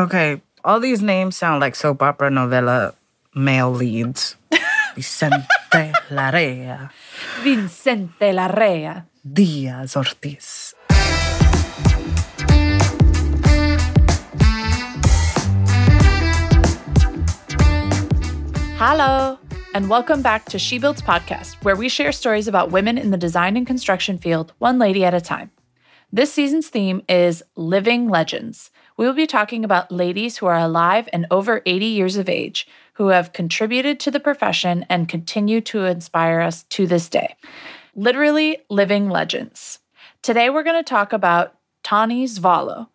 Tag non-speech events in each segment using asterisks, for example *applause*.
Okay, all these names sound like soap opera novella male leads. *laughs* Vicente Larrea. Vicente Larrea. Diaz Ortiz. Hello, and welcome back to She Builds Podcast, where we share stories about women in the design and construction field, one lady at a time. This season's theme is Living Legends. We will be talking about ladies who are alive and over 80 years of age who have contributed to the profession and continue to inspire us to this day. Literally living legends. Today we're going to talk about Tonny Zwollo,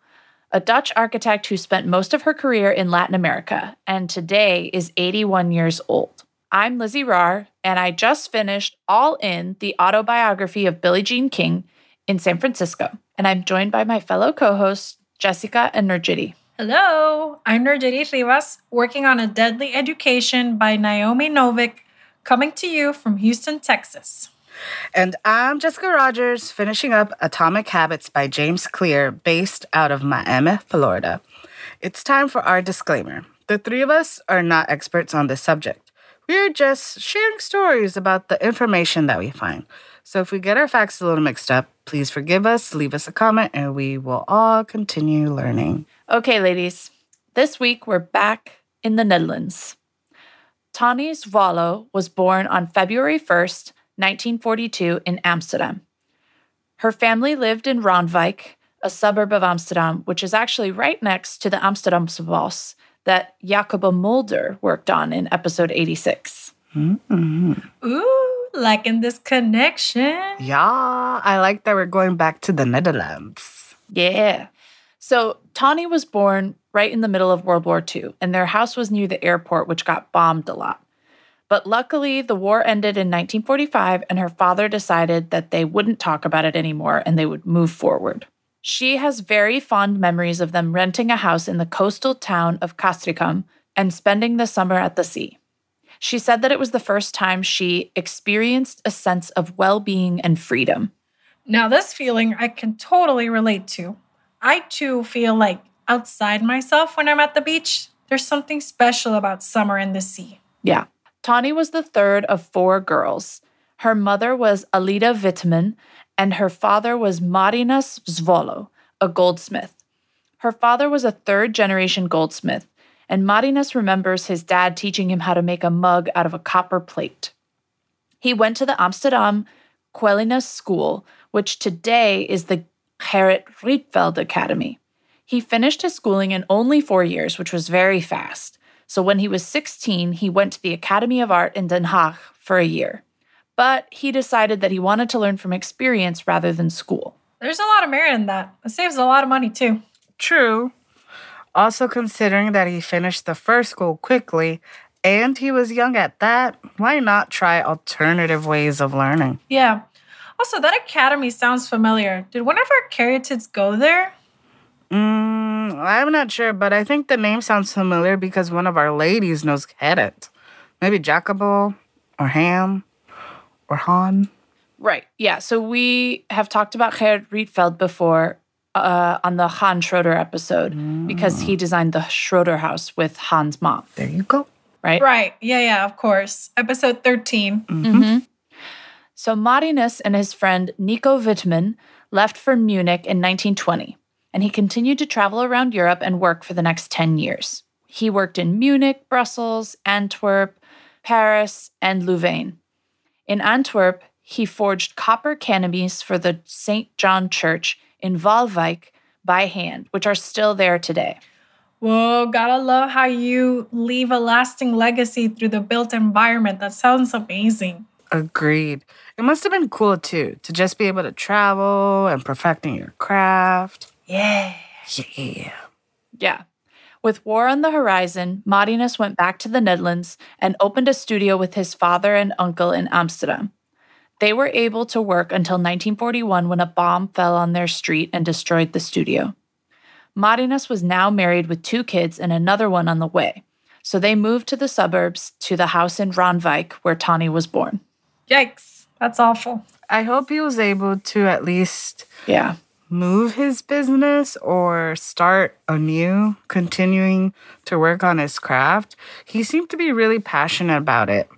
a Dutch architect who spent most of her career in Latin America and today is 81 years old. I'm Lizi Raar, and I just finished All In, the autobiography of Billie Jean King in San Francisco. And I'm joined by my fellow co hosts, Jessica and Norgerie. Hello, I'm Norgerie Rivas, working on A Deadly Education by Naomi Novik, coming to you from Houston, Texas. And I'm Jessica Rogers, finishing up Atomic Habits by James Clear, based out of Miami, Florida. It's time for our disclaimer. The three of us are not experts on this subject. We're just sharing stories about the information that we find. So if we get our facts a little mixed up, please forgive us, leave us a comment, and we will all continue learning. Okay, ladies, this week we're back in the Netherlands. Tonny Zwollo was born on February 1st, 1942, in Amsterdam. Her family lived in Randwijk, a suburb of Amsterdam, which is actually right next to the Amsterdamse Bos that Jakoba Mulder worked on in episode 86. Mm-hmm. Ooh, liking this connection. Yeah, I like that we're going back to the Netherlands. Yeah. So Tonny was born right in the middle of World War II, and their house was near the airport, which got bombed a lot. But luckily, the war ended in 1945, and her father decided that they wouldn't talk about it anymore and they would move forward. She has very fond memories of them renting a house in the coastal town of Castricum and spending the summer at the sea. She said that it was the first time she experienced a sense of well being and freedom. Now, this feeling I can totally relate to. I too feel like outside myself when I'm at the beach. There's something special about summer in the sea. Yeah. Tonny was the third of four girls. Her mother was Alida Witteman, and her father was Marinus Zwollo, a goldsmith. Her father was a third generation goldsmith, and Marinus remembers his dad teaching him how to make a mug out of a copper plate. He went to the Amsterdam Quellinus School, which today is the Gerrit Rietveld Academy. He finished his schooling in only four years, which was very fast. So when he was 16, he went to the Academy of Art in Den Haag for a year. But he decided that he wanted to learn from experience rather than school. There's a lot of merit in that. It saves a lot of money too. True. Also, considering that he finished the first school quickly and he was young at that, why not try alternative ways of learning? Yeah. Also, that academy sounds familiar. Did one of our caryatids go there? Mm, I'm not sure, but I think the name sounds familiar because one of our ladies knows Gerrit. Maybe Jakoba or Ham or Han. Right. Yeah. So we have talked about Gerrit Rietveld before uh, on the Han Schroeder episode because he designed the Schroeder house with Han's mom, There you go. right? Right. Yeah, yeah, of course. Episode 13. hmm So Marinus and his friend Nico Wittmann left for Munich in 1920, and he continued to travel around Europe and work for the next 10 years. He worked in Munich, Brussels, Antwerp, Paris, and Louvain. In Antwerp, he forged copper canopies for the St. John Church in Waalwijk by hand, which are still there today. Whoa, gotta love how you leave a lasting legacy through the built environment. That sounds amazing. Agreed. It must have been cool too to just be able to travel and perfecting your craft. Yeah. Yeah. Yeah. With war on the horizon, Marinus went back to the Netherlands and opened a studio with his father and uncle in Amsterdam. They were able to work until 1941 when a bomb fell on their street and destroyed the studio. Marinus was now married with two kids and another one on the way, so they moved to the suburbs to the house in Ronwijk where Tonny was born. Yikes. That's awful. I hope he was able to at least Yeah. move his business or start anew, continuing to work on his craft. He seemed to be really passionate about it.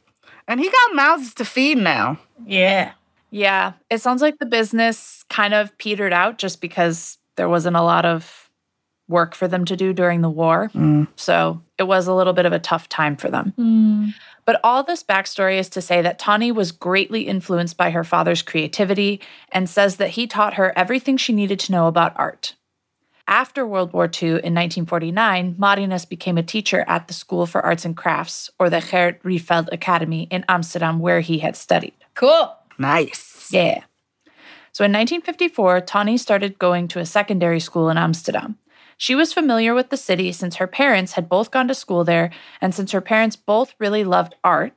And he got mouths to feed now. Yeah. Yeah, it sounds like the business kind of petered out just because there wasn't a lot of work for them to do during the war. So it was a little bit of a tough time for them. Mm. But all this backstory is to say that Tonny was greatly influenced by her father's creativity and says that he taught her everything she needed to know about art. After World War II in 1949, Marinus became a teacher at the School for Arts and Crafts, or the Gerrit Rietveld Academy in Amsterdam, where he had studied. Cool. Nice. Yeah. So in 1954, Tonny started going to a secondary school in Amsterdam. She was familiar with the city since her parents had both gone to school there, and since her parents both really loved art,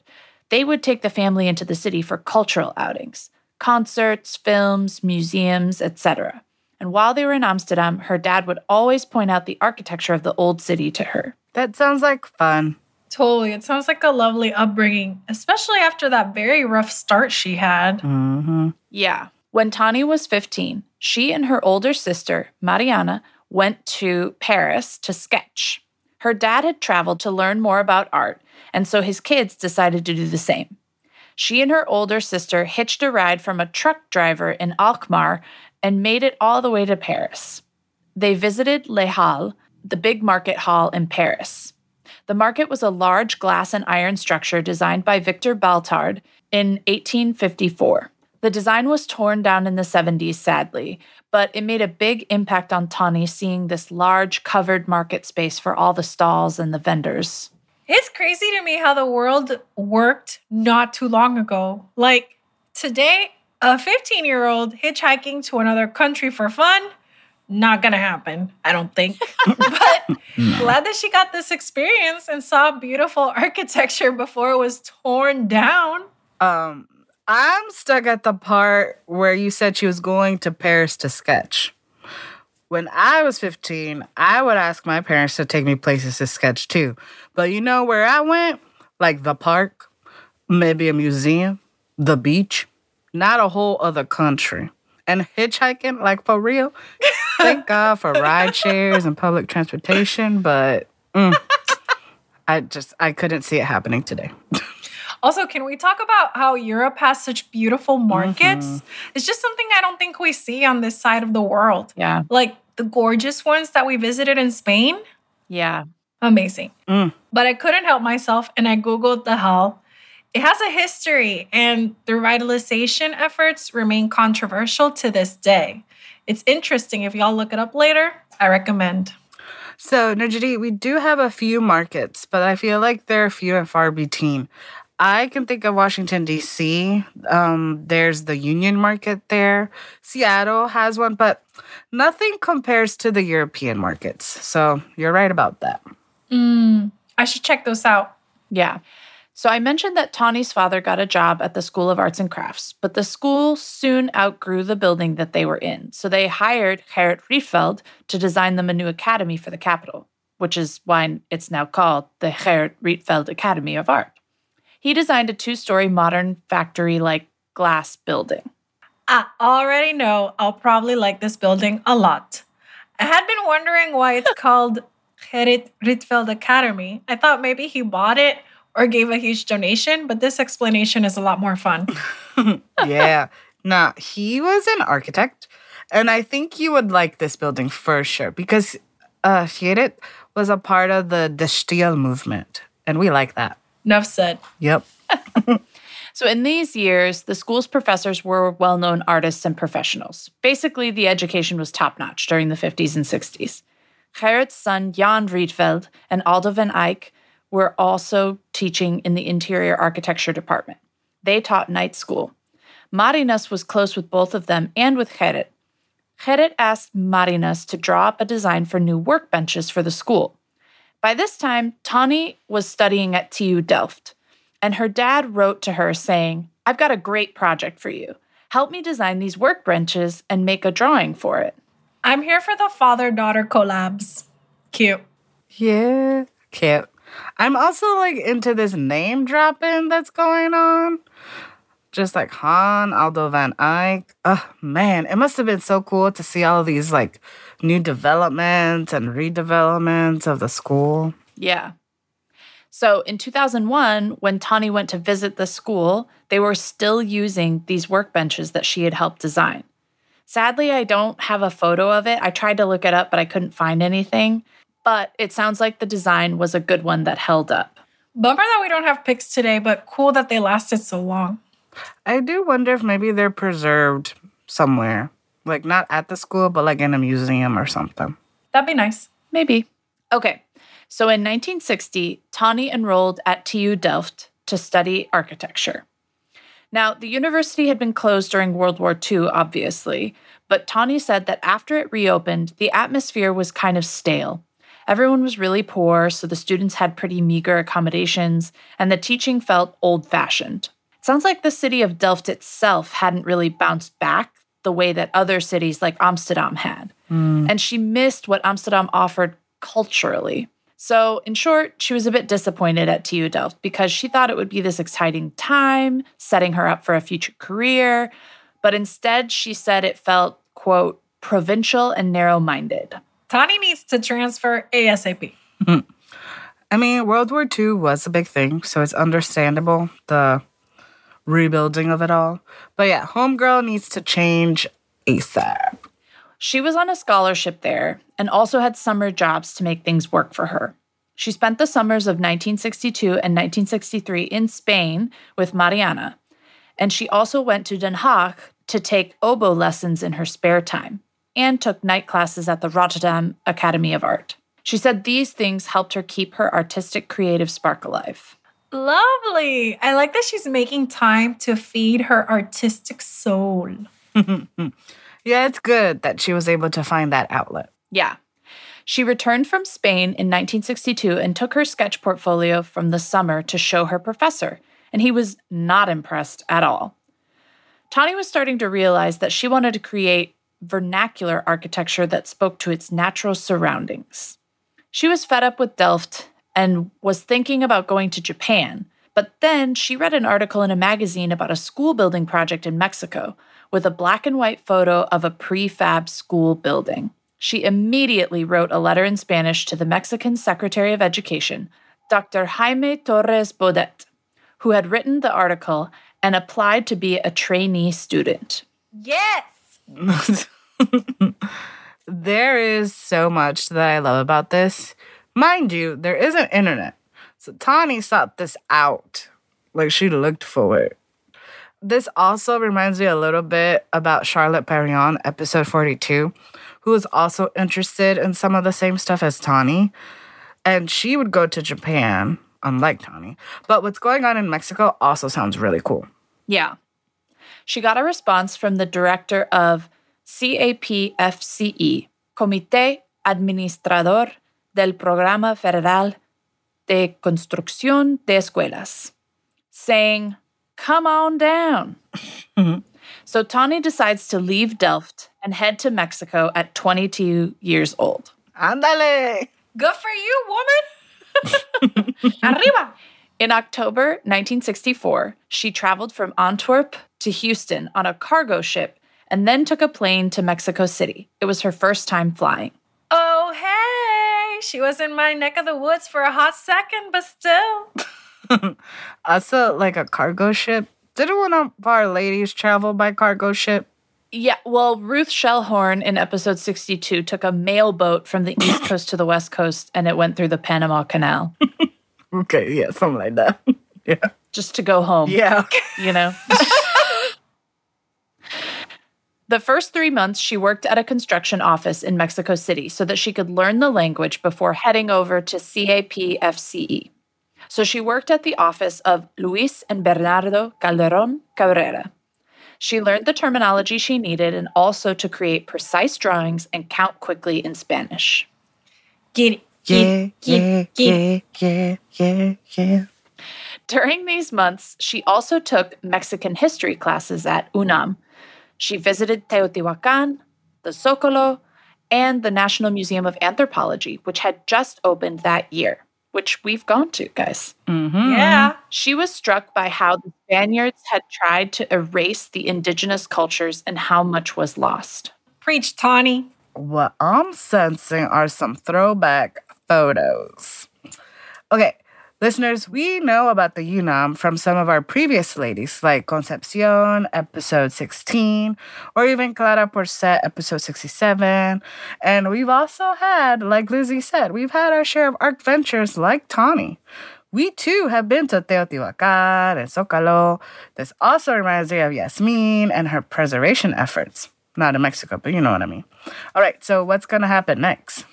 they would take the family into the city for cultural outings concerts, films, museums, etc. And while they were in Amsterdam, her dad would always point out the architecture of the old city to her. That sounds like fun. Totally. It sounds like a lovely upbringing, especially after that very rough start she had. Mm-hmm. Yeah. When Tonny was 15, she and her older sister, Mariana, went to Paris to sketch. Her dad had traveled to learn more about art, and so his kids decided to do the same. She and her older sister hitched a ride from a truck driver in Alkmaar and made it all the way to Paris. They visited Les Halles, the big market hall in Paris. The market was a large glass and iron structure designed by Victor Baltard in 1854. The design was torn down in the 70s, sadly, but it made a big impact on Tonny seeing this large covered market space for all the stalls and the vendors. It's crazy to me how the world worked not too long ago. Like today, a 15 year old hitchhiking to another country for fun, not gonna happen, I don't think. *laughs* but glad that she got this experience and saw beautiful *laughs* architecture before it was torn down. Um, I'm stuck at the part where you said she was going to Paris to sketch. When I was 15, I would ask my parents to take me places to sketch too. But you know where I went? Like the park, maybe a museum, the beach, not a whole other country. And hitchhiking, like for real. Thank *laughs* God for ride shares and public transportation, but mm, I just I couldn't see it happening today. *laughs* Also, can we talk about how Europe has such beautiful markets? It's just something I don't think we see on this side of the world. Yeah. Like the gorgeous ones that we visited in Spain, Yeah. amazing. Mm. But I couldn't help myself and I Googled the hell. It has a history, and the revitalization efforts remain controversial to this day. It's interesting. If y'all look it up later, I recommend. So, Norgerie, we do have a few markets, but I feel like they're few and far between. I can think of Washington, D.C. Um, there's the Union Market there. Seattle has one, but nothing compares to the European markets. So, you're right about that. Mm, I should check those out. Yeah. So I mentioned that Tonny's father got a job at the School of Arts and Crafts, but the school soon outgrew the building that they were in. So they hired Gerrit Rietveld to design them a new academy for the capital, which is why it's now called the Gerrit Rietveld Academy of Art. He designed a two story modern factory like glass building. I already know I'll probably like this building a lot. I had been wondering why it's *laughs* called Gerrit Rietveld Academy. I thought maybe he bought it or gave a huge donation, but this explanation is a lot more fun. *laughs* yeah. Now, he was an architect, and I think you would like this building for sure because uh Gerrit was a part of the De Stijl movement, and we like that. Enough said. Yep. *laughs* So, in these years, the school's professors were well known artists and professionals. Basically, the education was top notch during the 50s and 60s. Gerrit's son, Jan Rietveld, and Aldo van Eyck were also teaching in the interior architecture department. They taught night school. Marinus was close with both of them and with Gerrit. Gerrit asked Marinus to draw up a design for new workbenches for the school. By this time, Tonny was studying at TU Delft, and her dad wrote to her saying, I've got a great project for you. Help me design these workbenches and make a drawing for it. I'm here for the father daughter collabs. Cute. Yeah. Cute. I'm also like into this name dropping that's going on. Just like Han, Aldo van Eyck. Oh man, it must have been so cool to see all these like new developments and redevelopments of the school. Yeah. So in 2001, when Tonny went to visit the school, they were still using these workbenches that she had helped design. Sadly, I don't have a photo of it. I tried to look it up, but I couldn't find anything. But it sounds like the design was a good one that held up. Bummer that we don't have pics today, but cool that they lasted so long. I do wonder if maybe they're preserved somewhere. Like not at the school, but like in a museum or something. That'd be nice. Maybe. Okay. So in 1960, Tonny enrolled at TU Delft to study architecture. Now, the university had been closed during World War II, obviously, but Tonny said that after it reopened, the atmosphere was kind of stale. Everyone was really poor, so the students had pretty meager accommodations, and the teaching felt old fashioned. It sounds like the city of Delft itself hadn't really bounced back the way that other cities like Amsterdam had. Mm. And she missed what Amsterdam offered culturally. So, in short, she was a bit disappointed at TU Delft because she thought it would be this exciting time, setting her up for a future career. But instead, she said it felt, quote, provincial and narrow minded. Tonny needs to transfer ASAP. Mm-hmm. I mean, World War II was a big thing, so it's understandable the rebuilding of it all. But yeah, Homegirl needs to change ASAP. She was on a scholarship there and also had summer jobs to make things work for her. She spent the summers of 1962 and 1963 in Spain with Mariana, and she also went to Den Haag to take oboe lessons in her spare time and took night classes at the Rotterdam Academy of Art. She said these things helped her keep her artistic creative spark alive. Lovely. I like that she's making time to feed her artistic soul. *laughs* Yeah, it's good that she was able to find that outlet. Yeah. She returned from Spain in 1962 and took her sketch portfolio from the summer to show her professor, and he was not impressed at all. Tonny was starting to realize that she wanted to create vernacular architecture that spoke to its natural surroundings. She was fed up with Delft and was thinking about going to Japan, but then she read an article in a magazine about a school building project in Mexico with a black and white photo of a prefab school building. She immediately wrote a letter in Spanish to the Mexican Secretary of Education, Dr. Jaime Torres Bodet, who had written the article and applied to be a trainee student. Yes! *laughs* there is so much that I love about this. Mind you, there isn't internet. So Tonny sought this out. Like she looked for it this also reminds me a little bit about Charlotte Perriand, episode 42, who was also interested in some of the same stuff as Tonny. And she would go to Japan, unlike Tonny. But what's going on in Mexico also sounds really cool. Yeah. She got a response from the director of CAPFCE, Comité Administrador del Programa Federal de Construcción de Escuelas. saying, Come on down. Mm-hmm. so Tonny decides to leave Delft and head to Mexico at 22 years old. Ándale. Good for you, woman. *laughs* Arriba. In October 1964, she traveled from Antwerp to Houston on a cargo ship and then took a plane to Mexico City. It was her first time flying. Oh, hey. She was in my neck of the woods for a hot second, but still. *laughs* Also, like a cargo ship. Didn't one of our ladies travel by cargo ship? Yeah, well, Ruth Shellhorn in episode 62 took a mail boat from the East Coast to the West Coast and it went through the Panama Canal *laughs* Okay, yeah, something like that. *laughs* yeah. just to go home. Yeah. you know? *laughs* the first three months, she worked at a construction office in Mexico City so that she could learn the language before heading over to CAPFCE. So she worked at the office of Luis and Bernardo Calderon Cabrera. She learned the terminology she needed and also to create precise drawings and count quickly in Spanish. Get it. Yeah, Get, get, yeah, yeah, yeah, yeah, yeah. During these months, she also took Mexican history classes at UNAM. She visited Teotihuacan, the Zocalo, and the National Museum of Anthropology, which had just opened that year, which we've gone to, guys. Mm-hmm. Yeah. She was struck by how the Spaniards had tried to erase the indigenous cultures and how much was lost. Preach, Tonny. What I'm sensing are some throwback photos. Okay, listeners, we know about the UNAM from some of our previous ladies, like Concepcion, episode 16, or even Clara Porcet, episode 67. And we've also had, like Lizzie said, we've had our share of arc ventures like Tonny. We too have been to Teotihuacan and Zocalo. This also reminds me of Yasmin and her preservation efforts. Not in Mexico, but you know what I mean. All right, so what's going to happen next?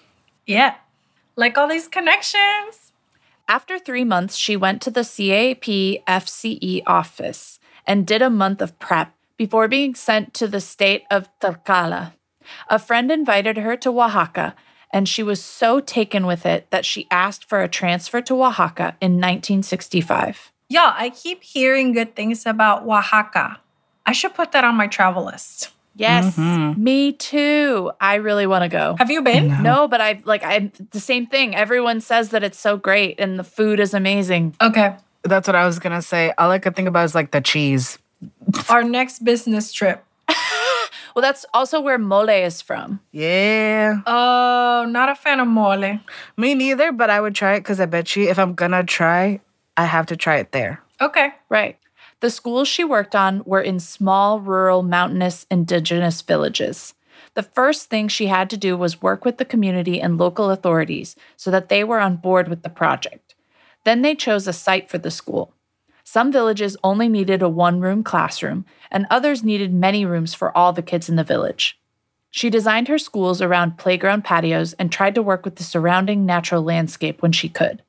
Yeah. Like all these connections. After three months, she went to the CAPFCE E office and did a month of prep before being sent to the state of Tlaxcala. A friend invited her to Oaxaca, and she was so taken with it that she asked for a transfer to Oaxaca in 1965. Yeah, I keep hearing good things about Oaxaca. I should put that on my travel list. Yes, Mhm. me too. I really want to go. Have you been? No, but I like I the same thing. Everyone says that it's so great and the food is amazing. Okay. That's what I was going to say. All I could think about is like the cheese. Our next business trip. *laughs* Well, that's also where mole is from. Yeah. Oh, not a fan of mole. Me neither, but I would try it because I bet you if I'm going to try, I have to try it there. Okay. Right. The schools she worked on were in small, rural, mountainous, indigenous villages. The first thing she had to do was work with the community and local authorities so that they were on board with the project. Then they chose a site for the school. Some villages only needed a one room classroom, and others needed many rooms for all the kids in the village. She designed her schools around playground patios and tried to work with the surrounding natural landscape when she could.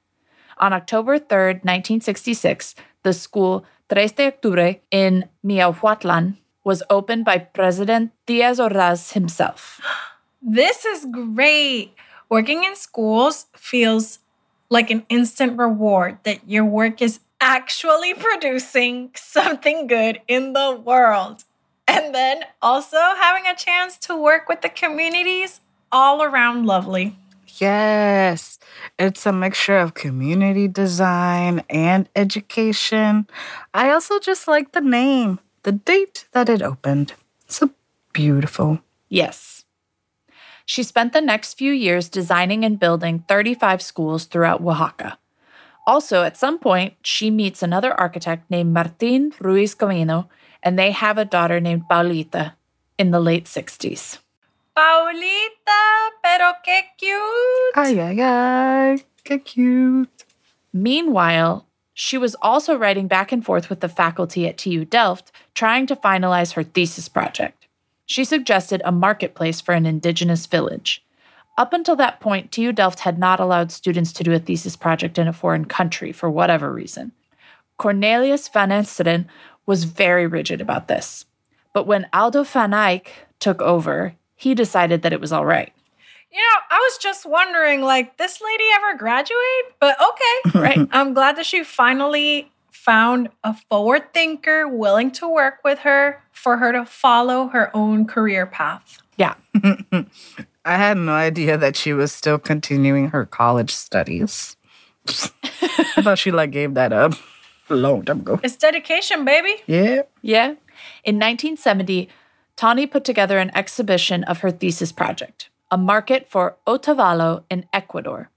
On October 3rd, 1966, the school Tres de Octubre in Miahuatlan was opened by President Diaz Ordaz himself. *gasps* This is great. Working in schools feels like an instant reward that your work is actually producing something good in the world. And then also having a chance to work with the communities all around lovely. Yes. It's a mixture of community design and education. I also just like the name, the date that it opened. So beautiful. Yes. She spent the next few years designing and building 35 schools throughout Oaxaca. Also, at some point, she meets another architect named Martin Ruiz Camino, and they have a daughter named Paulita in the late 60s. Paulita, pero qué cute. Ay, ay, ay. Que cute. Meanwhile, she was also writing back and forth with the faculty at TU Delft, trying to finalize her thesis project. She suggested a marketplace for an indigenous village. Up until that point, TU Delft had not allowed students to do a thesis project in a foreign country for whatever reason. Cornelius van Eesteren was very rigid about this. But when Aldo van Eyck took over, he decided that it was all right. You know, I was just wondering, like, this lady ever graduate? But okay. *laughs* Right. I'm glad that she finally found a forward thinker willing to work with her for her to follow her own career path. Yeah. *laughs* I had no idea that she was still continuing her college studies. *laughs* I thought she like gave that up a long time ago. It's dedication, baby. Yeah. Yeah. In 1970, Tonny put together an exhibition of her thesis project, a market for Otavalo in Ecuador.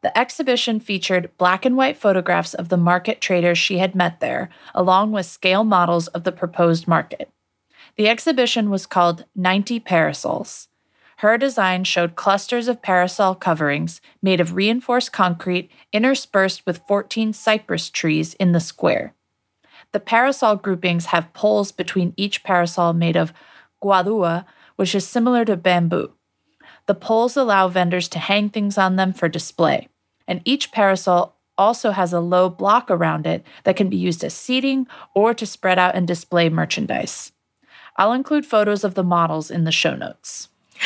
The exhibition featured black and white photographs of the market traders she had met there, along with scale models of the proposed market. The exhibition was called 90 Parasols. Her design showed clusters of parasol coverings made of reinforced concrete interspersed with 14 cypress trees in the square. The parasol groupings have poles between each parasol made of guadua, which is similar to bamboo. The poles allow vendors to hang things on them for display, and each parasol also has a low block around it that can be used as seating or to spread out and display merchandise. I'll include photos of the models in the show notes. *gasps*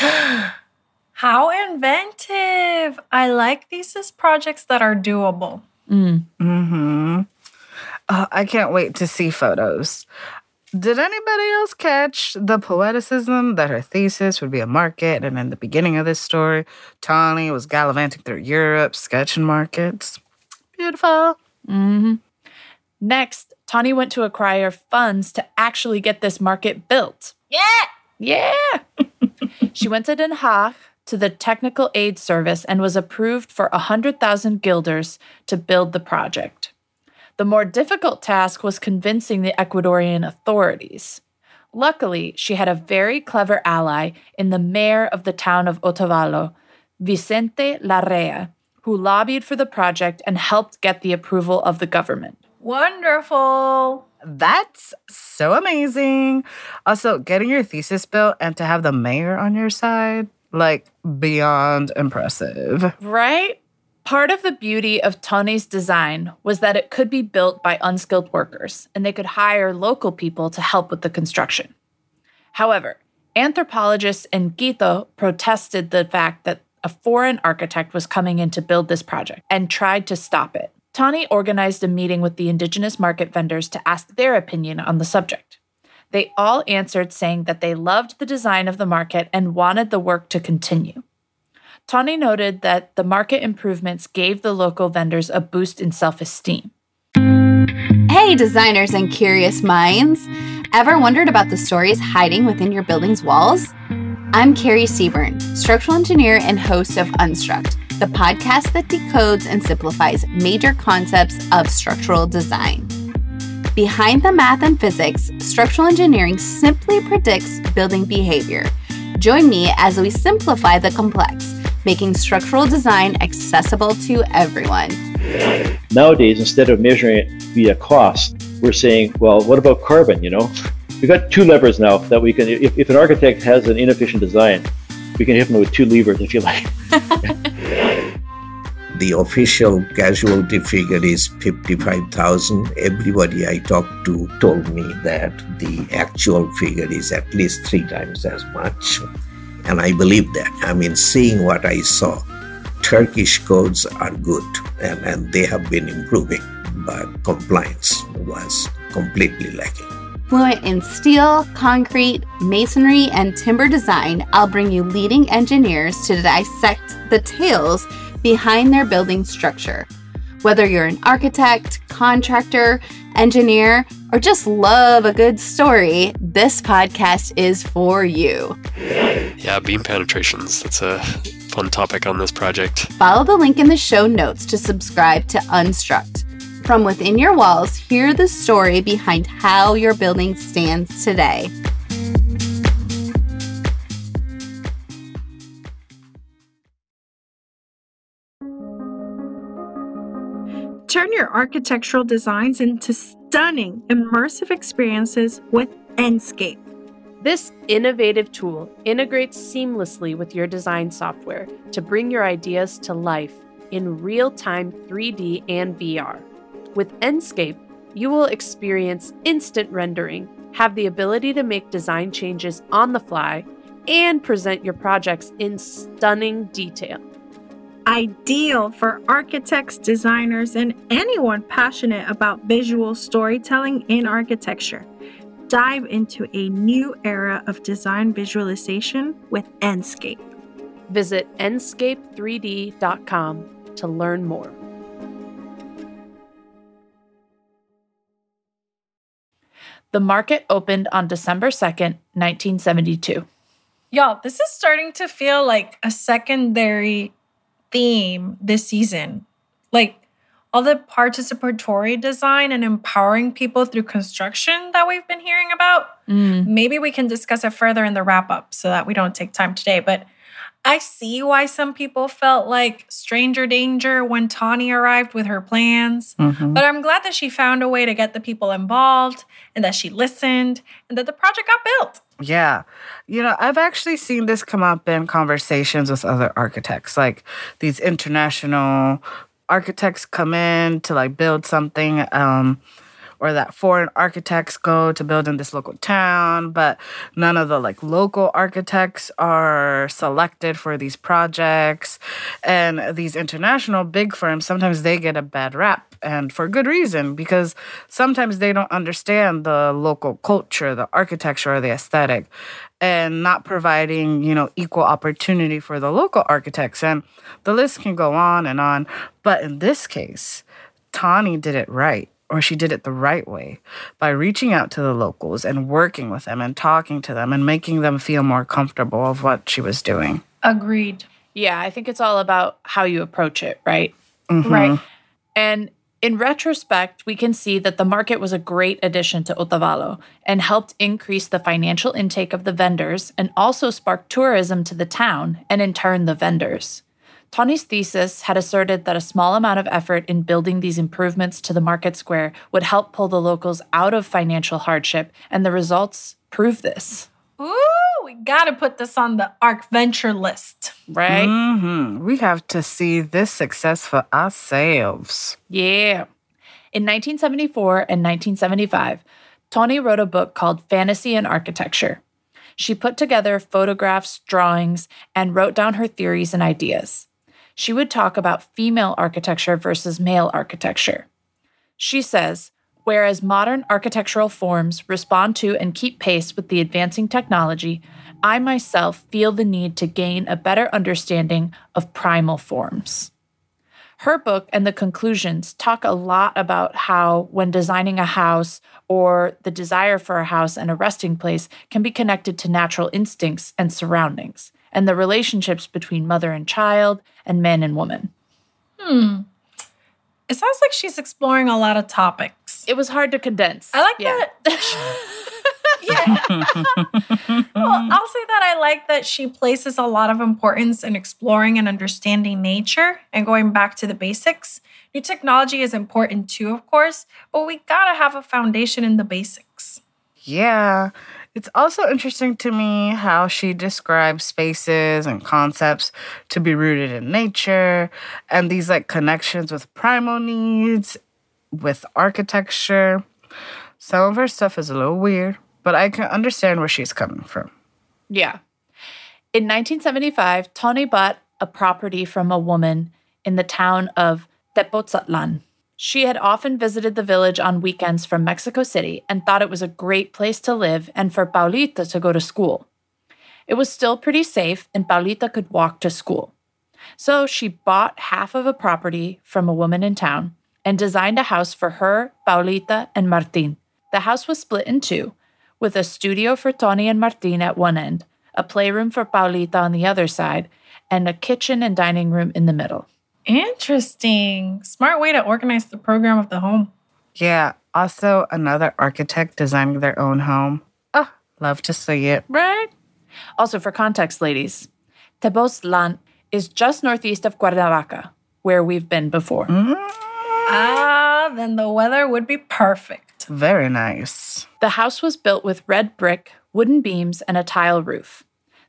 How inventive! I like thesis projects that are doable. Mm-hmm. Uh, I can't wait to see photos. Did anybody else catch the poeticism that her thesis would be a market? And in the beginning of this story, Tonny was gallivanting through Europe, sketching markets. Beautiful. hmm Next, Tonny went to acquire funds to actually get this market built. Yeah! Yeah. *laughs* she went to Den Haag to the Technical Aid Service and was approved for 100,000 guilders to build the project. The more difficult task was convincing the Ecuadorian authorities. Luckily, she had a very clever ally in the mayor of the town of Otavalo, Vicente Larrea, who lobbied for the project and helped get the approval of the government. Wonderful. That's so amazing. Also, getting your thesis built and to have the mayor on your side, like beyond impressive. Right? Part of the beauty of Tonny's design was that it could be built by unskilled workers, and they could hire local people to help with the construction. However, anthropologists in Quito protested the fact that a foreign architect was coming in to build this project and tried to stop it. Tonny organized a meeting with the indigenous market vendors to ask their opinion on the subject. They all answered saying that they loved the design of the market and wanted the work to continue. Tonny noted that the market improvements gave the local vendors a boost in self esteem. Hey, designers and curious minds! Ever wondered about the stories hiding within your building's walls? I'm Carrie Seaburn, structural engineer and host of Unstruct, the podcast that decodes and simplifies major concepts of structural design. Behind the math and physics, structural engineering simply predicts building behavior. Join me as we simplify the complex, making structural design accessible to everyone. Nowadays, instead of measuring it via cost, we're saying, well, what about carbon? You know, we've got two levers now that we can. If, if an architect has an inefficient design, we can hit them with two levers, if you like. *laughs* The official casualty figure is 55,000. Everybody I talked to told me that the actual figure is at least three times as much. And I believe that. I mean, seeing what I saw, Turkish codes are good and, and they have been improving, but compliance was completely lacking. Fluent in steel, concrete, masonry, and timber design, I'll bring you leading engineers to dissect the tales behind their building structure. Whether you're an architect, contractor, engineer, or just love a good story, this podcast is for you. Yeah, beam penetrations. That's a fun topic on this project. Follow the link in the show notes to subscribe to Unstruct. From within your walls, hear the story behind how your building stands today. Turn your architectural designs into stunning, immersive experiences with Enscape. This innovative tool integrates seamlessly with your design software to bring your ideas to life in real time 3D and VR. With Enscape, you will experience instant rendering, have the ability to make design changes on the fly, and present your projects in stunning detail. Ideal for architects, designers, and anyone passionate about visual storytelling in architecture. Dive into a new era of design visualization with Enscape. Visit enscape3d.com to learn more. The market opened on December 2nd, 1972. Y'all, this is starting to feel like a secondary theme this season. Like all the participatory design and empowering people through construction that we've been hearing about. Mm. Maybe we can discuss it further in the wrap up so that we don't take time today. But I see why some people felt like stranger danger when Tonny arrived with her plans. Mhm. But I'm glad that she found a way to get the people involved and that she listened and that the project got built. Yeah. You know, I've actually seen this come up in conversations with other architects. Like these international architects come in to like build something um or that foreign architects go to build in this local town, but none of the like local architects are selected for these projects. And these international big firms, sometimes they get a bad rap and for good reason because sometimes they don't understand the local culture, the architecture, or the aesthetic and not providing, you know, equal opportunity for the local architects. And the list can go on and on. But in this case, Tonny did it right, or she did it the right way by reaching out to the locals and working with them and talking to them and making them feel more comfortable of what she was doing. Agreed. Yeah, I think it's all about how you approach it, right? Mhm. Right. And in retrospect, we can see that the market was a great addition to Otavalo and helped increase the financial intake of the vendors and also sparked tourism to the town and in turn the vendors. Tonny's thesis had asserted that a small amount of effort in building these improvements to the market square would help pull the locals out of financial hardship, and the results prove this. Ooh, we gotta put this on the Arc Venture list. Right? Mm-hmm. We have to see this success for ourselves. Yeah. In 1974 and 1975, Tonny wrote a book called Fantasy and Architecture. She put together photographs, drawings, and wrote down her theories and ideas. She would talk about female architecture versus male architecture. She says, whereas modern architectural forms respond to and keep pace with the advancing technology, I myself feel the need to gain a better understanding of primal forms. Her book and the conclusions talk a lot about how, when designing a house or the desire for a house and a resting place, can be connected to natural instincts and surroundings, and the relationships between mother and child and man and woman. Hmm. It sounds like she's exploring a lot of topics. It was hard to condense. I like Yeah. that. *laughs* yeah. well, I'll say that I like that she places a lot of importance in exploring and understanding nature and going back to the basics. New technology is important too, of course, but we gotta have a foundation in the basics. Yeah. It's also interesting to me how she describes spaces and concepts to be rooted in nature and these like connections with primal needs, with architecture. Some of her stuff is a little weird, but I can understand where she's coming from. Yeah. In 1975, Tonny bought a property from a woman in the town of Tepoztlan. She had often visited the village on weekends from Mexico City and thought it was a great place to live and for Paulita to go to school. It was still pretty safe, and Paulita could walk to school. So she bought half of a property from a woman in town and designed a house for her, Paulita, and Martin. The house was split in two, with a studio for Tonny and Martin at one end, a playroom for Paulita on the other side, and a kitchen and dining room in the middle. Interesting. Smart way to organize the program of the home. Yeah. Also, another architect designing their own home. Ah, love to see it. Right? Also, for context, ladies, Tepoztlan is just northeast of Cuernavaca, where we've been before. Ah, then the weather would be perfect. Very nice. The house was built with red brick, wooden beams, and a tile roof.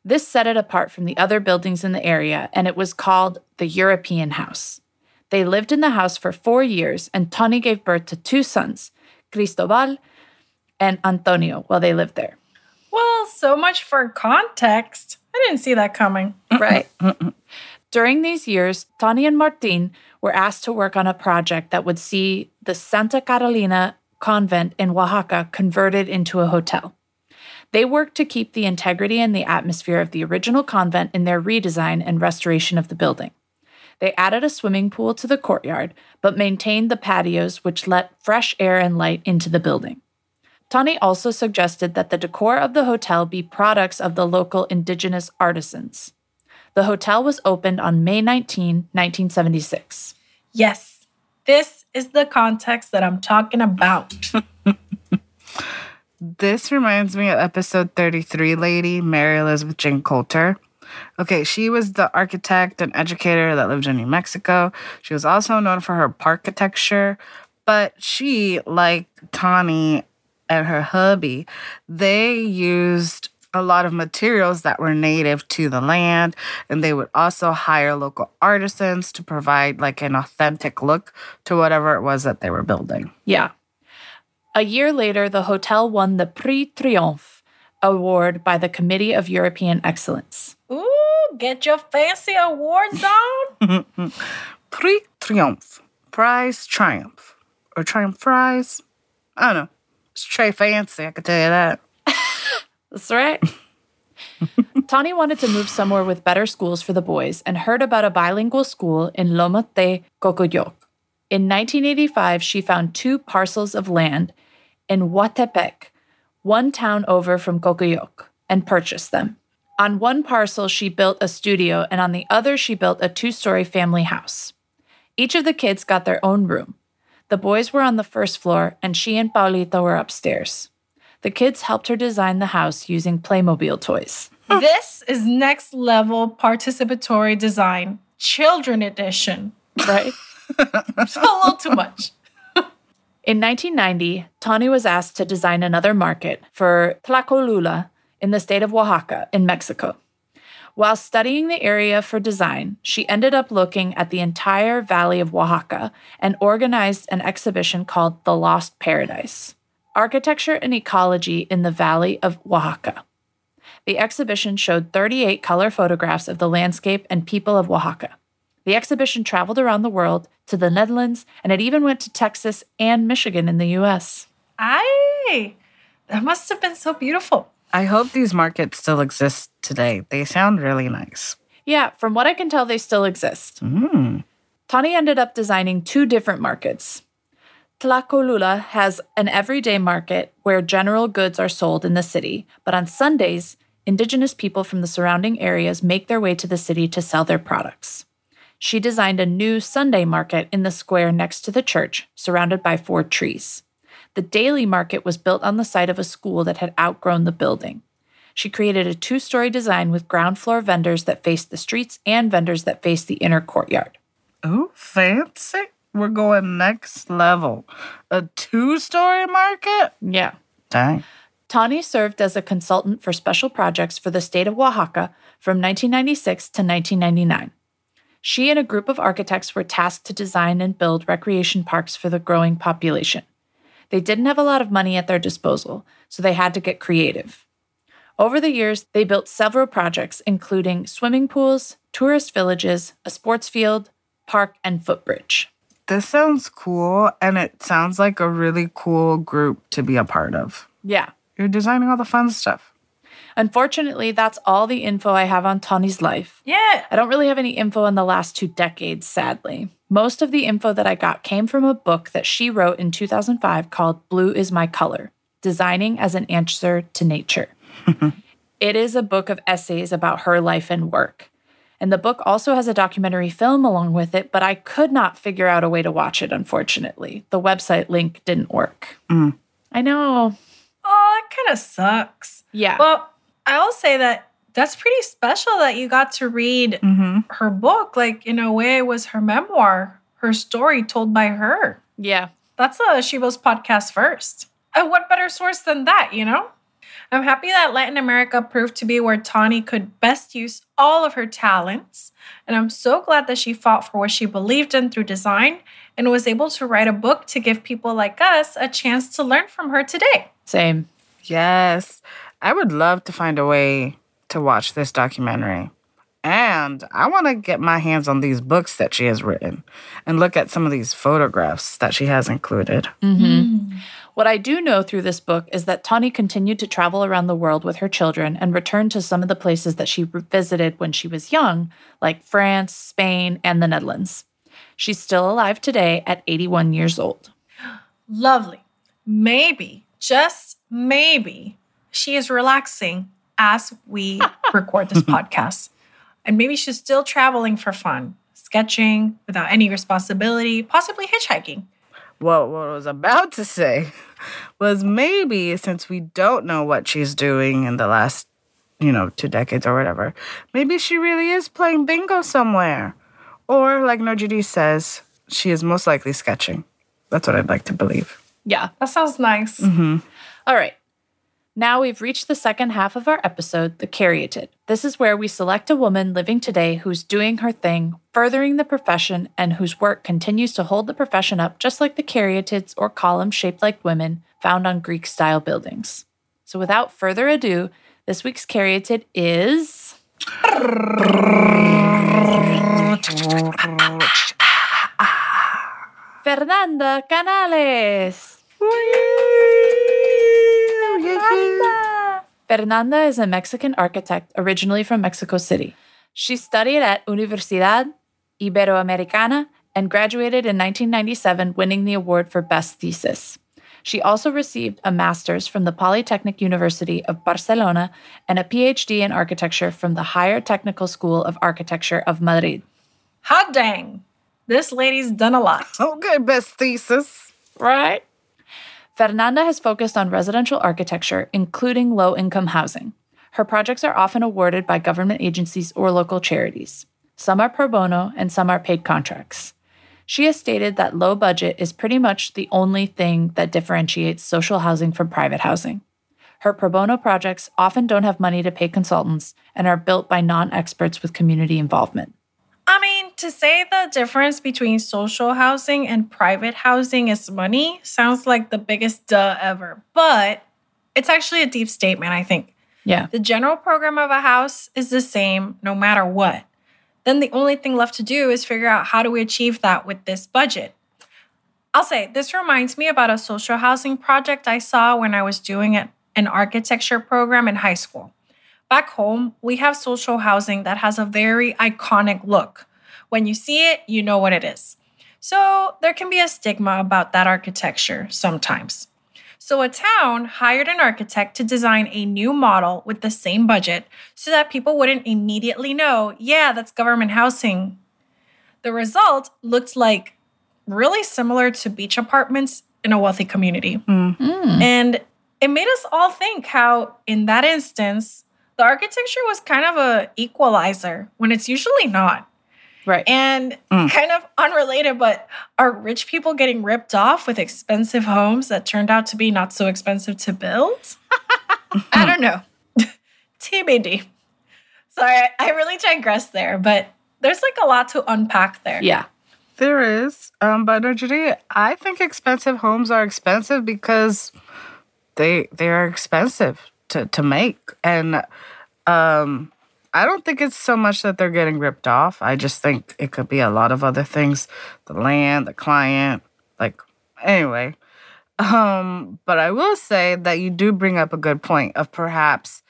This set it apart from the other buildings in the area, and it was called the European House. They lived in the house for four years, and Tonny gave birth to two sons, Cristobal and Antonio, while they lived there. Well, so much for context. I didn't see that coming. Right. During these years, Tonny and Martin were asked to work on a project that would see the Santa Catalina convent in Oaxaca converted into a hotel. They worked to keep the integrity and the atmosphere of the original convent in their redesign and restoration of the building. They added a swimming pool to the courtyard, but maintained the patios, which let fresh air and light into the building. Tonny also suggested that the decor of the hotel be products of the local indigenous artisans. The hotel was opened on May 19, 1976. Yes, this is the context that I'm talking about. *laughs* This reminds me of episode 33 lady, Mary Elizabeth Jane Colter. Okay, she was the architect and educator that lived in New Mexico. She was also known for her architecture, but she, like Tonny and her hubby, they used a lot of materials that were native to the land and they would also hire local artisans to provide like an authentic look to whatever it was that they were building. Yeah. A year later, the hotel won the Prix Triomphe award by the Committee of European Excellence. Ooh, get your fancy awards *laughs* on. Prix Triomphe, prize triumph, or triumph prize. I don't know. It's Trey Fancy, I can tell you that. *laughs* That's right. *laughs* Tonny wanted to move somewhere with better schools for the boys and heard about a bilingual school in Loma de Cocoyoc. In 1985, she found two parcels of land in Huatepec, one town over from Cocoyoc, and purchased them. On one parcel, she built a studio, and on the other, she built a two story family house. Each of the kids got their own room. The boys were on the first floor, and she and Paulita were upstairs. The kids helped her design the house using Playmobil toys. *laughs* this is next level participatory design, children edition. Right? It's *laughs* a little too much. In 1990, Tonny was asked to design another market for Tlacolula in the state of Oaxaca in Mexico. While studying the area for design, she ended up looking at the entire valley of Oaxaca and organized an exhibition called The Lost Paradise Architecture and Ecology in the Valley of Oaxaca. The exhibition showed 38 color photographs of the landscape and people of Oaxaca. The exhibition traveled around the world to the Netherlands and it even went to Texas and Michigan in the US. Aye, that must have been so beautiful. I hope these markets still exist today. They sound really nice. Yeah, from what I can tell, they still exist. Mm. Tonny ended up designing two different markets. Tlacolula has an everyday market where general goods are sold in the city, but on Sundays, indigenous people from the surrounding areas make their way to the city to sell their products. She designed a new Sunday market in the square next to the church, surrounded by four trees. The daily market was built on the site of a school that had outgrown the building. She created a two story design with ground floor vendors that faced the streets and vendors that faced the inner courtyard. Oh, fancy. We're going next level. A two story market? Yeah. Dang. Tonny served as a consultant for special projects for the state of Oaxaca from 1996 to 1999. She and a group of architects were tasked to design and build recreation parks for the growing population. They didn't have a lot of money at their disposal, so they had to get creative. Over the years, they built several projects, including swimming pools, tourist villages, a sports field, park, and footbridge. This sounds cool, and it sounds like a really cool group to be a part of. Yeah. You're designing all the fun stuff. Unfortunately, that's all the info I have on Tonny's life. Yeah. I don't really have any info in the last two decades, sadly. Most of the info that I got came from a book that she wrote in 2005 called Blue is My Color Designing as an Answer to Nature. *laughs* it is a book of essays about her life and work. And the book also has a documentary film along with it, but I could not figure out a way to watch it, unfortunately. The website link didn't work. Mm. I know. Oh, it kind of sucks. Yeah. Well, I'll say that that's pretty special that you got to read Mm-hmm. her book. Like, in a way, it was her memoir, her story told by her. Yeah. That's a She Builds podcast first. And what better source than that, you know? I'm happy that Latin America proved to be where Tonny could best use all of her talents. And I'm so glad that she fought for what she believed in through design and was able to write a book to give people like us a chance to learn from her today. Same. Yes. I would love to find a way to watch this documentary. And I want to get my hands on these books that she has written and look at some of these photographs that she has included. Mm-hmm. What I do know through this book is that Tonny continued to travel around the world with her children and returned to some of the places that she visited when she was young, like France, Spain, and the Netherlands. She's still alive today at 81 years old. Lovely. Maybe, just maybe, she is relaxing as we *laughs* record this podcast. And maybe she's still traveling for fun, sketching without any responsibility, possibly hitchhiking. Well, what I was about to say was maybe since we don't know what she's doing in the last, you know, two decades or whatever, maybe she really is playing bingo somewhere. Or, like Norgerie says, she is most likely sketching. That's what I'd like to believe. Yeah. That sounds nice. Mm-hmm. All right. Now we've reached the second half of our episode, The Caryatid. This is where we select a woman living today who's doing her thing, furthering the profession, and whose work continues to hold the profession up, just like the caryatids or columns shaped like women found on Greek style buildings. So without further ado, this week's caryatid is. Fernanda Canales. Fernanda. Fernanda is a Mexican architect originally from Mexico City. She studied at Universidad Iberoamericana and graduated in 1997, winning the award for Best Thesis. She also received a master's from the Polytechnic University of Barcelona and a PhD in architecture from the Higher Technical School of Architecture of Madrid. Hot dang. This lady's done a lot. *laughs* Okay, best thesis. Right? Fernanda has focused on residential architecture, including low income housing. Her projects are often awarded by government agencies or local charities. Some are pro bono and some are paid contracts. She has stated that low budget is pretty much the only thing that differentiates social housing from private housing. Her pro bono projects often don't have money to pay consultants and are built by non experts with community involvement. To say the difference between social housing and private housing is money sounds like the biggest duh ever, but it's actually a deep statement, I think. Yeah. The general program of a house is the same no matter what. Then the only thing left to do is figure out how do we achieve that with this budget. I'll say this reminds me about a social housing project I saw when I was doing an architecture program in high school. Back home, we have social housing that has a very iconic look. When you see it, you know what it is. So there can be a stigma about that architecture sometimes. So a town hired an architect to design a new model with the same budget so that people wouldn't immediately know, yeah, that's government housing. The result looked like really similar to beach apartments in a wealthy community. Mm. And it made us all think how, in that instance, the architecture was kind of a equalizer when it's usually not. Right. And Mm. kind of unrelated, but are rich people getting ripped off with expensive homes that turned out to be not so expensive to build? I don't know. *laughs* TBD. Sorry, I, I really digress there, but there's like a lot to unpack there. Yeah. There is. Um, but Norgerie, I think expensive homes are expensive because they they are expensive to, to make. And um I don't think it's so much that they're getting ripped off. I just think it could be a lot of other things. The land, the client, like anyway. Um, but I will say that you do bring up a good point of perhaps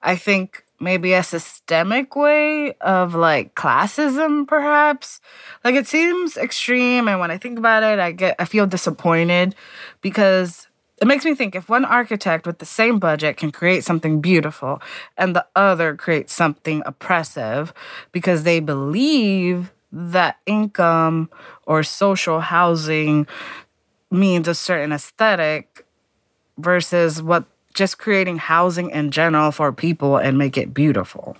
I think maybe a systemic way of like classism perhaps like it seems extreme and when i think about it i get i feel disappointed because it makes me think if one architect with the same budget can create something beautiful and the other creates something oppressive because they believe that income or social housing means a certain aesthetic versus what just creating housing in general for people and make it beautiful.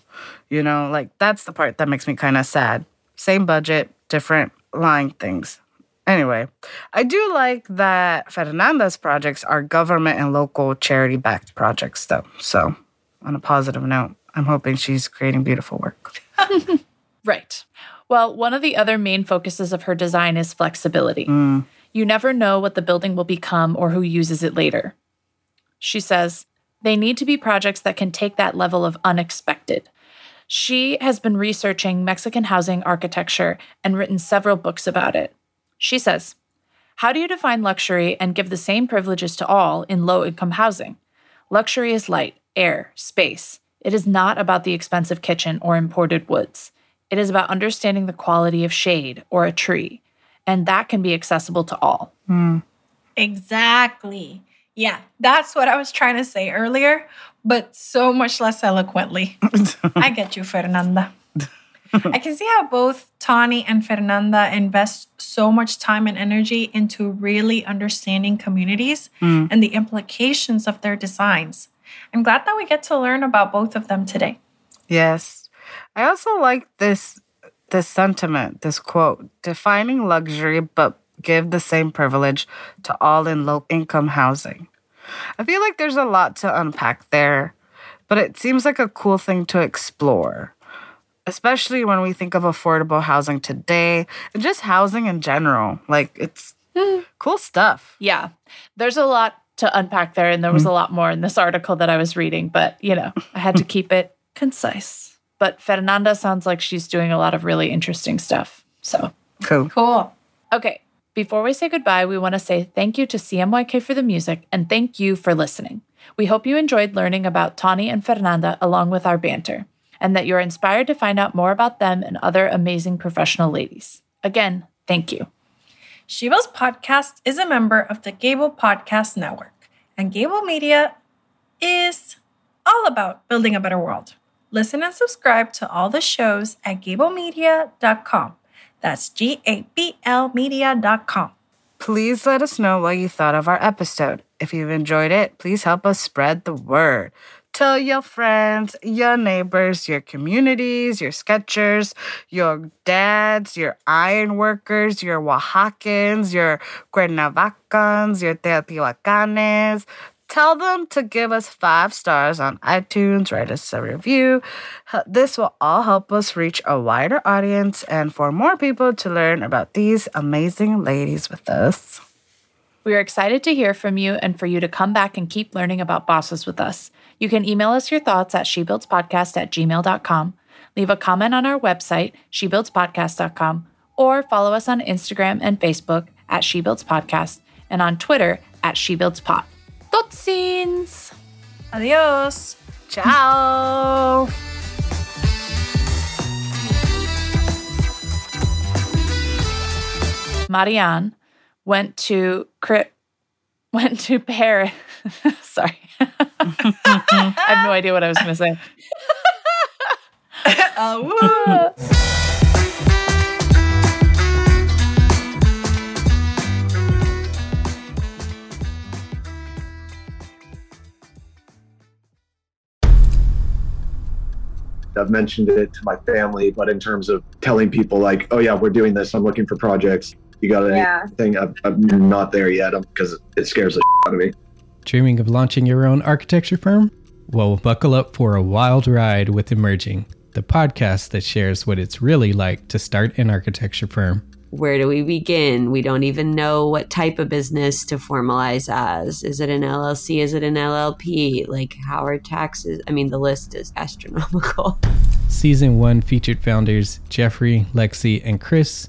You know, like that's the part that makes me kind of sad. Same budget, different line things. Anyway, I do like that Fernanda's projects are government and local charity backed projects, though. So, on a positive note, I'm hoping she's creating beautiful work. *laughs* Right. Well, one of the other main focuses of her design is flexibility. Mm. You never know what the building will become or who uses it later. She says, they need to be projects that can take that level of unexpected. She has been researching Mexican housing architecture and written several books about it. She says, How do you define luxury and give the same privileges to all in low income housing? Luxury is light, air, space. It is not about the expensive kitchen or imported woods. It is about understanding the quality of shade or a tree, and that can be accessible to all. Hmm. Exactly. Yeah, that's what I was trying to say earlier, but so much less eloquently. *laughs* I get you, Fernanda. *laughs* I can see how both Tonny and Fernanda invest so much time and energy into really understanding communities Mm. and the implications of their designs. I'm glad that we get to learn about both of them today. Yes. I also like this this sentiment, this quote, defining luxury but give the same privilege to all in low income housing. I feel like there's a lot to unpack there, but it seems like a cool thing to explore. Especially when we think of affordable housing today and just housing in general. Like it's mm. cool stuff. Yeah, there's a lot to unpack there, and there was a mm-hmm. lot more in this article that I was reading, but you know, I had to *laughs* keep it concise. But Fernanda sounds like she's doing a lot of really interesting stuff. So Cool. Cool. Okay, before we say goodbye, we want to say thank you to CMYK for the music and thank you for listening. We hope you enjoyed learning about Tonny and Fernanda along with our banter, and that you're inspired to find out more about them and other amazing professional ladies. Again, thank you. She Builds podcast is a member of the Gable Podcast Network, and Gable Media is all about building a better world. Listen and subscribe to all the shows at gablemedia.com. That's G A B L media.com. Please let us know what you thought of our episode. If you've enjoyed it, please help us spread the word. Tell your friends, your neighbors, your communities, your sketchers, your dads, your iron workers, your Oaxacans, your Cuernavacans, your Teotihuacanes. Tell them to give us five stars on iTunes, write us a review. This will all help us reach a wider audience and for more people to learn about these amazing ladies with us. We are excited to hear from you and for you to come back and keep learning about bosses with us. You can email us your thoughts at shebuildspodcast at gmail.com, leave a comment on our website, shebuildspodcast.com, or follow us on Instagram and Facebook at shebuildspodcast and on Twitter at shebuildspod. Totsins! Adios. Ciao! Marianne went to cri- *laughs* went to Paris. *laughs* Sorry. *laughs* I have no idea what I was going to say. Uh, woo. I've mentioned it to my family, but in terms of telling people like, oh yeah, we're doing this. I'm looking for projects. You got Yeah. anything? I'm, I'm not there yet because it scares the out of me. Dreaming of launching your own architecture firm? Well, buckle up for a wild ride with Emerging, the podcast that shares what it's really like to start an architecture firm. Where do we begin? We don't even know what type of business to formalize as. Is it an LLC? Is it an LLP? Like, how are taxes? I mean, the list is astronomical. *laughs* Season 1 featured founders Jeffrey, Lexi, and Chris,